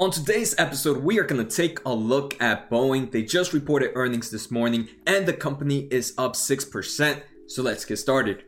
On today's episode, we are going to take a look at Boeing. They just reported earnings this morning and the company is up 6%. So let's get started.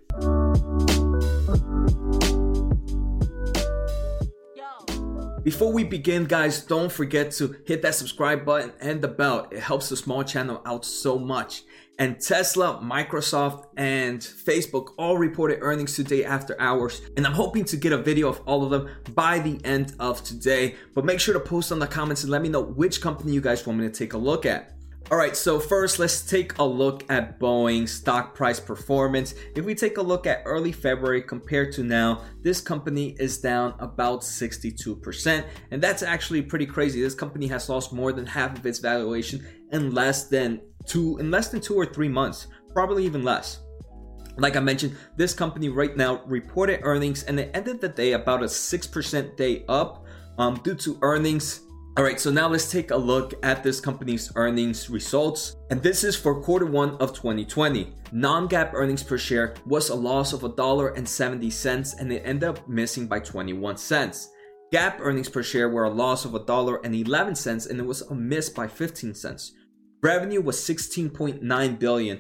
Before we begin, guys, don't forget to hit that subscribe button and the bell. It helps the small channel out so much. And Tesla, Microsoft, and Facebook all reported earnings today after hours. And I'm hoping to get a video of all of them by the end of today. But make sure to post on the comments and let me know which company you guys want me to take a look at. All right, so first let's take a look at Boeing's stock price performance. If we take a look at early February compared to now, this company is down about 62%. And that's actually pretty crazy. This company has lost more than half of its valuation in less than two in less than 2 or 3 months, probably even less. Like I mentioned, this company right now reported earnings and it ended the day about a 6% day up um, due to earnings all right, so now let's take a look at this company's earnings results. And this is for quarter one of 2020. Non GAAP earnings per share was a loss of $1.70 and it ended up missing by 21 cents. GAAP earnings per share were a loss of $1.11 and it was a miss by 15 cents. Revenue was $16.9 billion,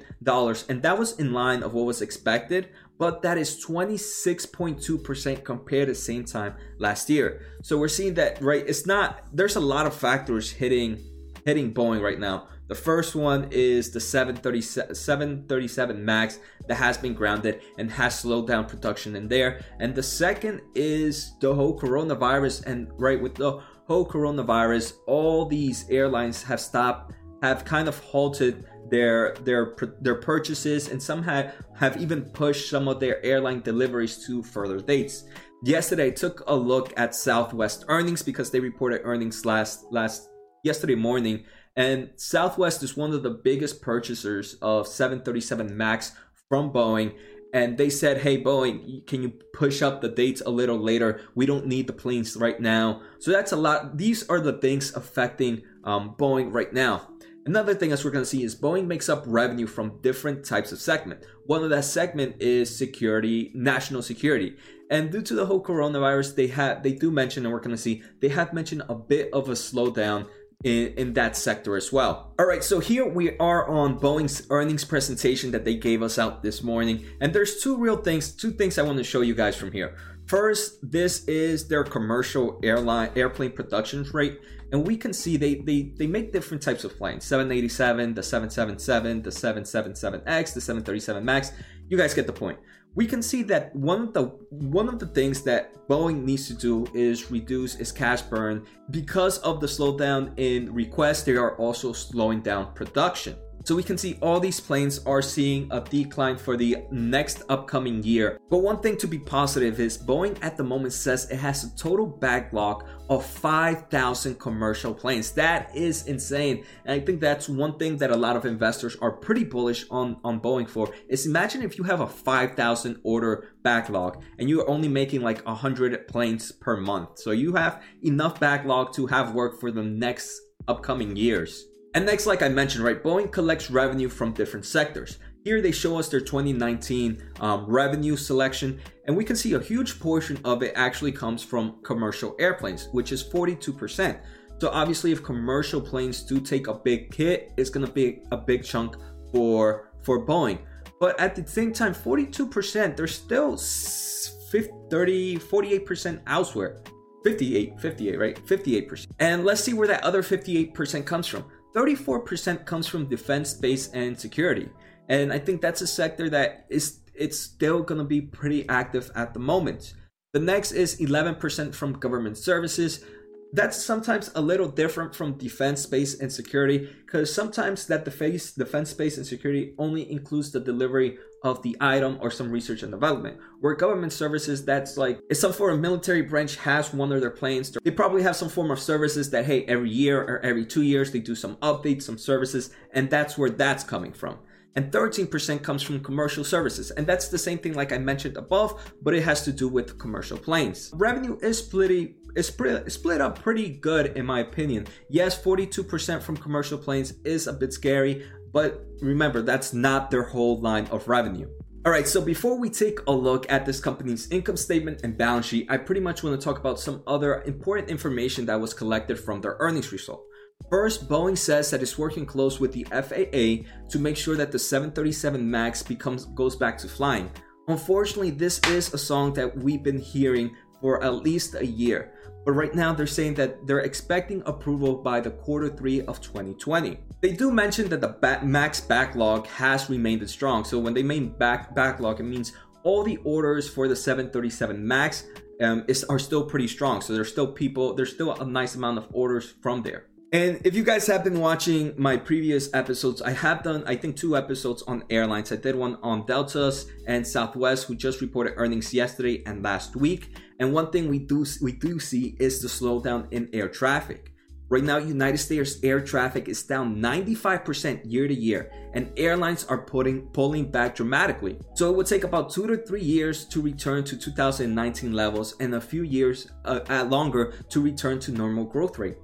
and that was in line of what was expected, but that is 26.2% compared to the same time last year. So we're seeing that right it's not there's a lot of factors hitting hitting Boeing right now. The first one is the 737, 737 MAX that has been grounded and has slowed down production in there. And the second is the whole coronavirus. And right with the whole coronavirus, all these airlines have stopped, have kind of halted their their their purchases and some have, have even pushed some of their airline deliveries to further dates. Yesterday I took a look at Southwest earnings because they reported earnings last last yesterday morning and Southwest is one of the biggest purchasers of 737 Max from Boeing and they said, "Hey Boeing, can you push up the dates a little later? We don't need the planes right now." So that's a lot. These are the things affecting um, Boeing right now. Another thing as we're going to see is Boeing makes up revenue from different types of segment. One of that segment is security, national security. And due to the whole coronavirus, they have they do mention, and we're going to see, they have mentioned a bit of a slowdown in, in that sector as well. All right, so here we are on Boeing's earnings presentation that they gave us out this morning. And there's two real things, two things I want to show you guys from here. First, this is their commercial airline airplane production rate, and we can see they they they make different types of planes: 787, the 777, the 777X, the 737 Max. You guys get the point. We can see that one of the one of the things that Boeing needs to do is reduce its cash burn because of the slowdown in requests. They are also slowing down production. So we can see all these planes are seeing a decline for the next upcoming year. But one thing to be positive is Boeing at the moment says it has a total backlog of 5,000 commercial planes. That is insane. And I think that's one thing that a lot of investors are pretty bullish on, on Boeing for is imagine if you have a 5,000 order backlog and you are only making like 100 planes per month. So you have enough backlog to have work for the next upcoming years. And next, like I mentioned, right, Boeing collects revenue from different sectors. Here they show us their 2019 um, revenue selection, and we can see a huge portion of it actually comes from commercial airplanes, which is 42%. So obviously, if commercial planes do take a big hit, it's gonna be a big chunk for for Boeing. But at the same time, 42%, there's still 50, 30, 48% elsewhere. 58, 58, right? 58%. And let's see where that other 58% comes from. 34% comes from defense, space, and security. And I think that's a sector that is it's still going to be pretty active at the moment. The next is 11% from government services, that's sometimes a little different from defense space and security because sometimes that defense defense space and security only includes the delivery of the item or some research and development where government services that's like if some form of military branch has one of their planes they probably have some form of services that hey every year or every two years they do some updates some services and that's where that's coming from and 13% comes from commercial services. And that's the same thing like I mentioned above, but it has to do with commercial planes. Revenue is split, is split up pretty good in my opinion. Yes, 42% from commercial planes is a bit scary, but remember that's not their whole line of revenue. All right, so before we take a look at this company's income statement and balance sheet, I pretty much want to talk about some other important information that was collected from their earnings result. First, Boeing says that it's working close with the FAA to make sure that the 737 MAX becomes goes back to flying. Unfortunately, this is a song that we've been hearing for at least a year. But right now, they're saying that they're expecting approval by the quarter three of 2020. They do mention that the max backlog has remained strong. So when they mean back backlog, it means all the orders for the 737 Max um, is, are still pretty strong. So there's still people, there's still a nice amount of orders from there. And if you guys have been watching my previous episodes, I have done, I think, two episodes on airlines. I did one on Deltas and Southwest, who just reported earnings yesterday and last week. And one thing we do we do see is the slowdown in air traffic. Right now, United States air traffic is down 95% year to year, and airlines are putting pulling back dramatically. So it would take about two to three years to return to 2019 levels, and a few years uh, longer to return to normal growth rate.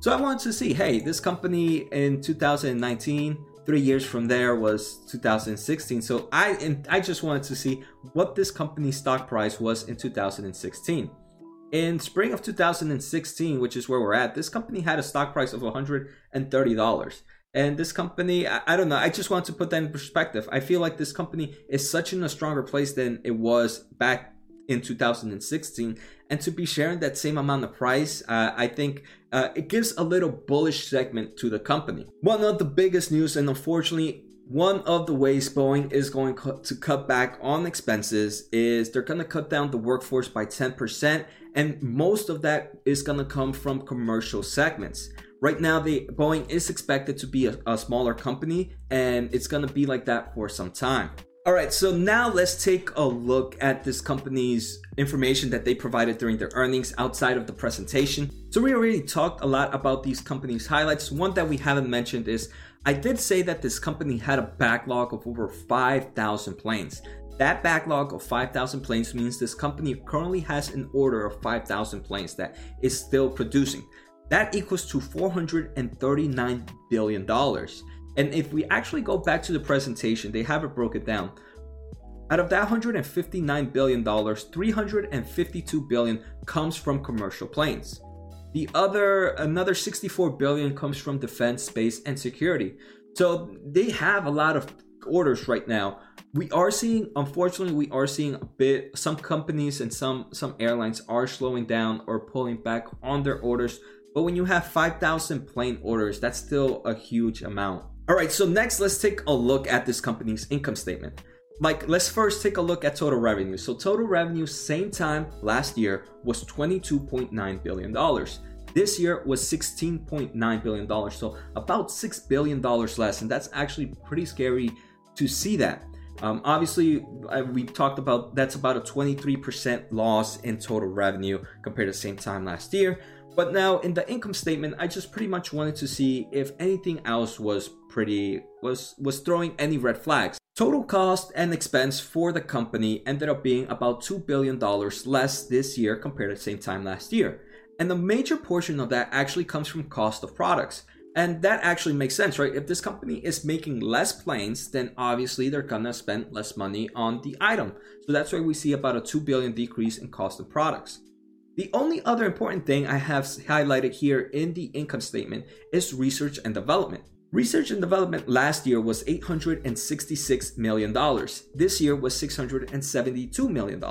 So I wanted to see, hey, this company in 2019, three years from there was 2016. So I and I just wanted to see what this company's stock price was in 2016. In spring of 2016, which is where we're at, this company had a stock price of $130. And this company, I, I, don't know, I just want to put that in perspective. I feel like this company is such in a stronger place than it was back in 2016 and to be sharing that same amount of price uh, i think uh, it gives a little bullish segment to the company. One of the biggest news and unfortunately one of the ways boeing is going to cut back on expenses is they're going to cut down the workforce by 10% and most of that is going to come from commercial segments. Right now the boeing is expected to be a, a smaller company and it's going to be like that for some time all right, so now let's take a look at this company's information that they provided during their earnings outside of the presentation. So, we already talked a lot about these companies' highlights. One that we haven't mentioned is I did say that this company had a backlog of over 5,000 planes. That backlog of 5,000 planes means this company currently has an order of 5,000 planes that is still producing. That equals to $439 billion. And if we actually go back to the presentation, they have it broken down. Out of that $159 billion, 352 billion comes from commercial planes. The other, another 64 billion comes from defense, space, and security. So they have a lot of orders right now. We are seeing, unfortunately, we are seeing a bit. Some companies and some some airlines are slowing down or pulling back on their orders. But when you have 5,000 plane orders, that's still a huge amount. All right, so next let's take a look at this company's income statement. Like, let's first take a look at total revenue. So, total revenue, same time last year, was $22.9 billion. This year was $16.9 billion, so about $6 billion less, and that's actually pretty scary to see that. Um, obviously, we talked about that's about a 23% loss in total revenue compared to the same time last year. But now in the income statement, I just pretty much wanted to see if anything else was pretty was was throwing any red flags. Total cost and expense for the company ended up being about $2 billion less this year compared to the same time last year. And the major portion of that actually comes from cost of products. And that actually makes sense, right? If this company is making less planes, then obviously they're gonna spend less money on the item. So that's why we see about a 2 billion decrease in cost of products. The only other important thing I have highlighted here in the income statement is research and development. Research and development last year was $866 million. This year was $672 million.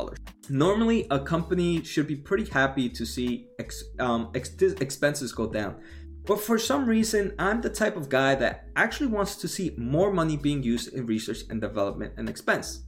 Normally, a company should be pretty happy to see ex, um, ex, expenses go down. But for some reason, I'm the type of guy that actually wants to see more money being used in research and development and expense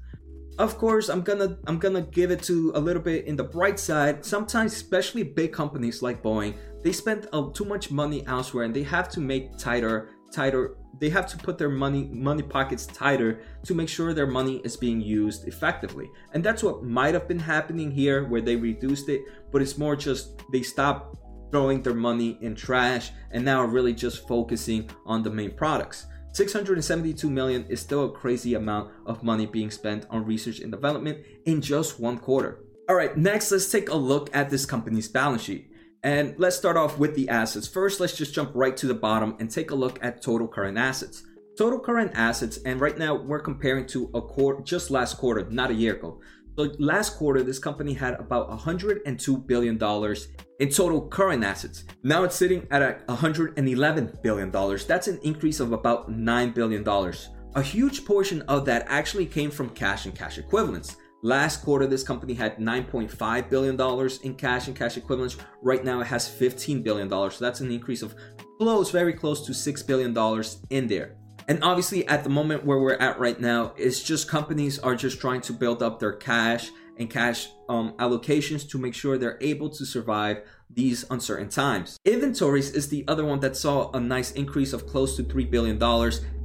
of course i'm gonna i'm gonna give it to a little bit in the bright side. Sometimes especially big companies like boeing they spend uh, too much money elsewhere and they have to make tighter tighter they have to put their money money pockets tighter to make sure their money is being used effectively. And that's what might have been happening here where they reduced it but it's more just they stop throwing their money in trash and now really just focusing on the main products 672 million is still a crazy amount of money being spent on research and development in just one quarter. All right, next let's take a look at this company's balance sheet. And let's start off with the assets. First, let's just jump right to the bottom and take a look at total current assets. total current assets, and right now we're comparing to a quarter, just last quarter, not a year ago. So last quarter, this company had about 102 billion dollars in total current assets. Now it's sitting at 111 billion dollars. That's an increase of about 9 billion dollars. A huge portion of that actually came from cash and cash equivalents. Last quarter, this company had $9.5 billion in cash and cash equivalents. Right now, it has $15 billion. So that's an increase of close, very close to $6 billion in there. And obviously, at the moment where we're at right now, it's just companies are just trying to build up their cash and cash um, allocations to make sure they're able to survive these uncertain times. Inventories is the other one that saw a nice increase of close to $3 billion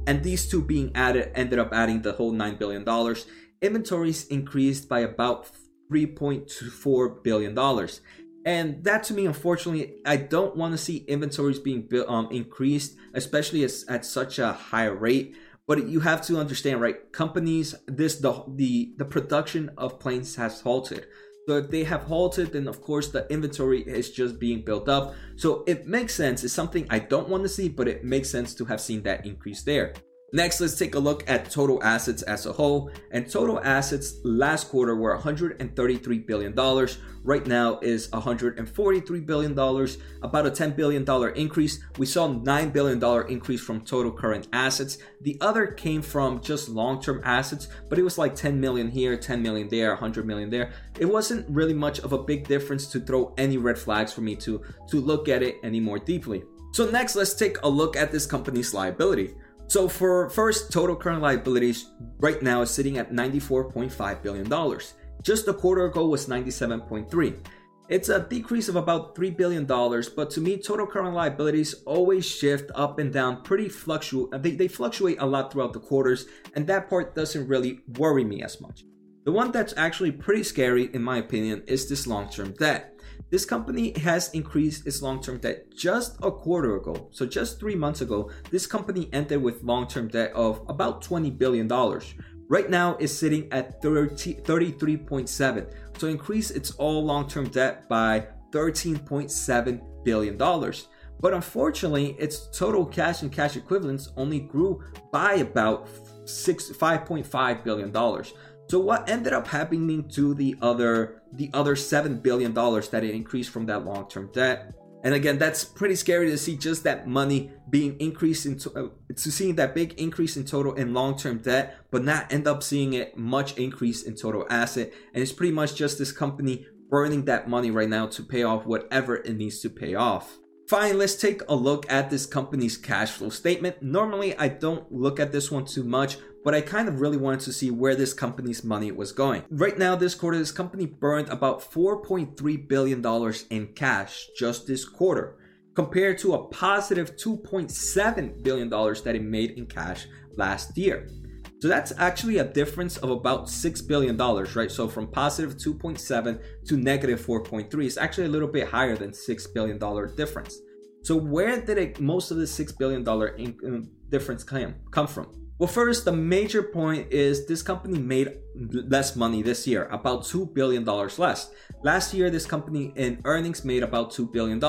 and these two being added ended up adding the whole $9 billion. Inventories increased by about $3.4 billion. And that to me, unfortunately, I don't want to see inventories being built, um, increased, especially as, at such a high rate. But you have to understand, right? Companies, this the the the production of planes has halted. So if they have halted, then of course the inventory is just being built up. So it makes sense. It's something I don't want to see, but it makes sense to have seen that increase there. Next, let's take a look at total assets as a whole. And total assets last quarter were $133 billion. Right now is $143 billion, about a $10 billion increase. We saw $9 billion increase from total current assets. The other came from just long-term assets, but it was like 10 million here, 10 million there, 100 million there. It wasn't really much of a big difference to throw any red flags for me to, to look at it any more deeply. So next, let's take a look at this company's liability. So for first, total current liabilities right now is sitting at $94.5 billion. Just a quarter ago was 97.3. It's a decrease of about $3 billion, but to me, total current liabilities always shift up and down pretty fluctuate. They, they fluctuate a lot throughout the quarters, and that part doesn't really worry me as much. The one that's actually pretty scary, in my opinion, is this long term debt. This company has increased its long term debt just a quarter ago. So, just three months ago, this company ended with long term debt of about $20 billion. Right now, it's sitting at 30, 33.7. So, increase its all long term debt by $13.7 billion. But unfortunately, its total cash and cash equivalents only grew by about six, $5.5 billion. So what ended up happening to the other the other seven billion dollars that it increased from that long term debt? And again, that's pretty scary to see just that money being increased into uh, to seeing that big increase in total in long term debt, but not end up seeing it much increase in total asset. And it's pretty much just this company burning that money right now to pay off whatever it needs to pay off. Fine, let's take a look at this company's cash flow statement. Normally, I don't look at this one too much, but I kind of really wanted to see where this company's money was going. Right now, this quarter, this company burned about $4.3 billion in cash just this quarter, compared to a positive $2.7 billion that it made in cash last year. So that's actually a difference of about $6 billion, right? So from positive 2.7 to negative 4.3 is actually a little bit higher than $6 billion difference. So where did it, most of the $6 billion difference come, come from? Well, first, the major point is this company made less money this year, about $2 billion less. Last year, this company in earnings made about $2 billion.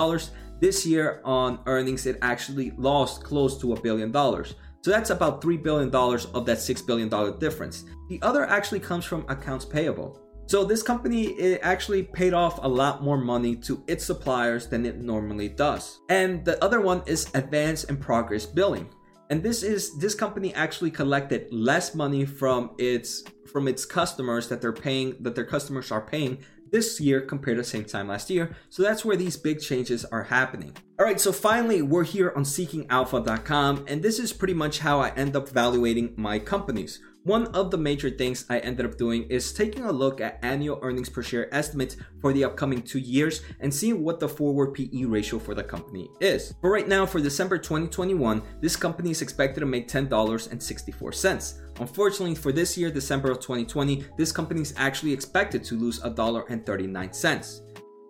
This year, on earnings, it actually lost close to a billion dollars. So that's about $3 billion of that $6 billion difference. The other actually comes from accounts payable. So this company it actually paid off a lot more money to its suppliers than it normally does. And the other one is advance and progress billing and this is this company actually collected less money from its from its customers that they're paying that their customers are paying this year compared to the same time last year. So that's where these big changes are happening. All right, so finally, we're here on seekingalpha.com, and this is pretty much how I end up evaluating my companies. One of the major things I ended up doing is taking a look at annual earnings per share estimates for the upcoming two years and seeing what the forward PE ratio for the company is. But right now, for December 2021, this company is expected to make $10.64. Unfortunately, for this year, December of 2020, this company is actually expected to lose $1.39.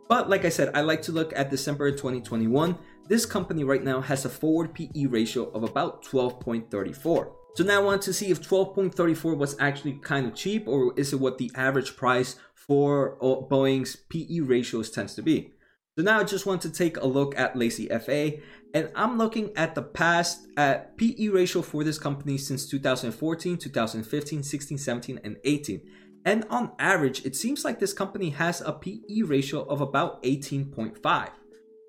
But like I said, I like to look at December 2021. This company right now has a forward PE ratio of about 12.34. So now I want to see if 12.34 was actually kind of cheap or is it what the average price for uh, Boeing's PE ratios tends to be. So now I just want to take a look at Lazy FA and I'm looking at the past at PE ratio for this company since 2014, 2015, 16, 17 and 18. And on average, it seems like this company has a PE ratio of about 18.5.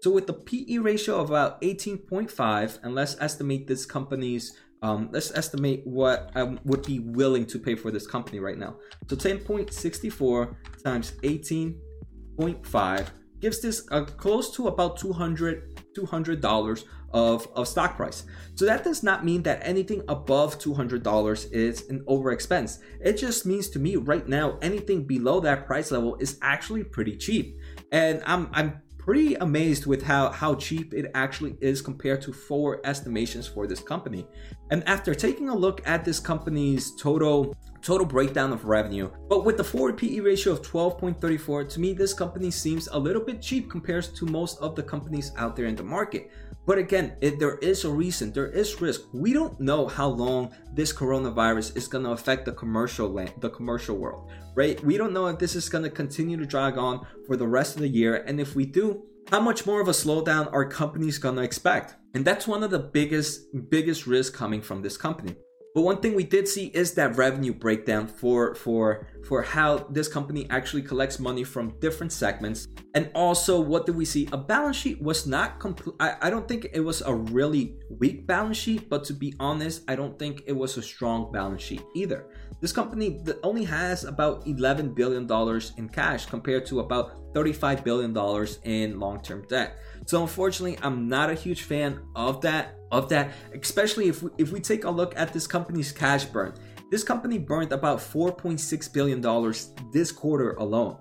So with the PE ratio of about 18.5, and let's estimate this company's um, let's estimate what I would be willing to pay for this company right now. So 10.64 times 18.5 gives this a close to about 200 $200 of, of stock price. So that does not mean that anything above $200 is an over expense. It just means to me right now anything below that price level is actually pretty cheap. And I'm I'm pretty amazed with how, how cheap it actually is compared to forward estimations for this company. And after taking a look at this company's total total breakdown of revenue, but with the forward PE ratio of 12.34, to me this company seems a little bit cheap compared to most of the companies out there in the market. But again, it, there is a reason, there is risk. We don't know how long this coronavirus is going to affect the commercial land, the commercial world, right? We don't know if this is going to continue to drag on for the rest of the year, and if we do, how much more of a slowdown are companies going to expect? And that's one of the biggest biggest risks coming from this company. But one thing we did see is that revenue breakdown for for for how this company actually collects money from different segments. And also, what did we see? A balance sheet was not complete. I don't think it was a really weak balance sheet, but to be honest, I don't think it was a strong balance sheet either. This company only has about $11 billion in cash compared to about $35 billion in long term debt. So unfortunately, I'm not a huge fan of that. Of that, especially if we, if we take a look at this company's cash burn. This company burned about 4.6 billion dollars this quarter alone.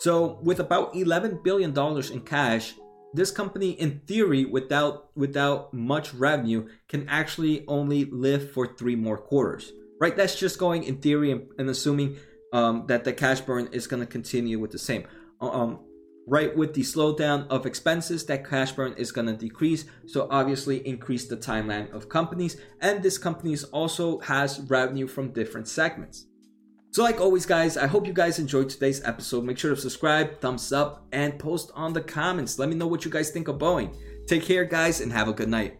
So with about 11 billion dollars in cash, this company in theory without without much revenue can actually only live for 3 more quarters. Right? That's just going in theory and, and assuming um, that the cash burn is going to continue with the same. Um, right with the slowdown of expenses that cash burn is going to decrease. So obviously increase the timeline of companies. And this companies also has revenue from different segments. So like always guys i hope you guys enjoyed today's episode. Make sure to subscribe thumbs up and post on the comments. Let me know what you guys think of boeing. Take care guys and have a good night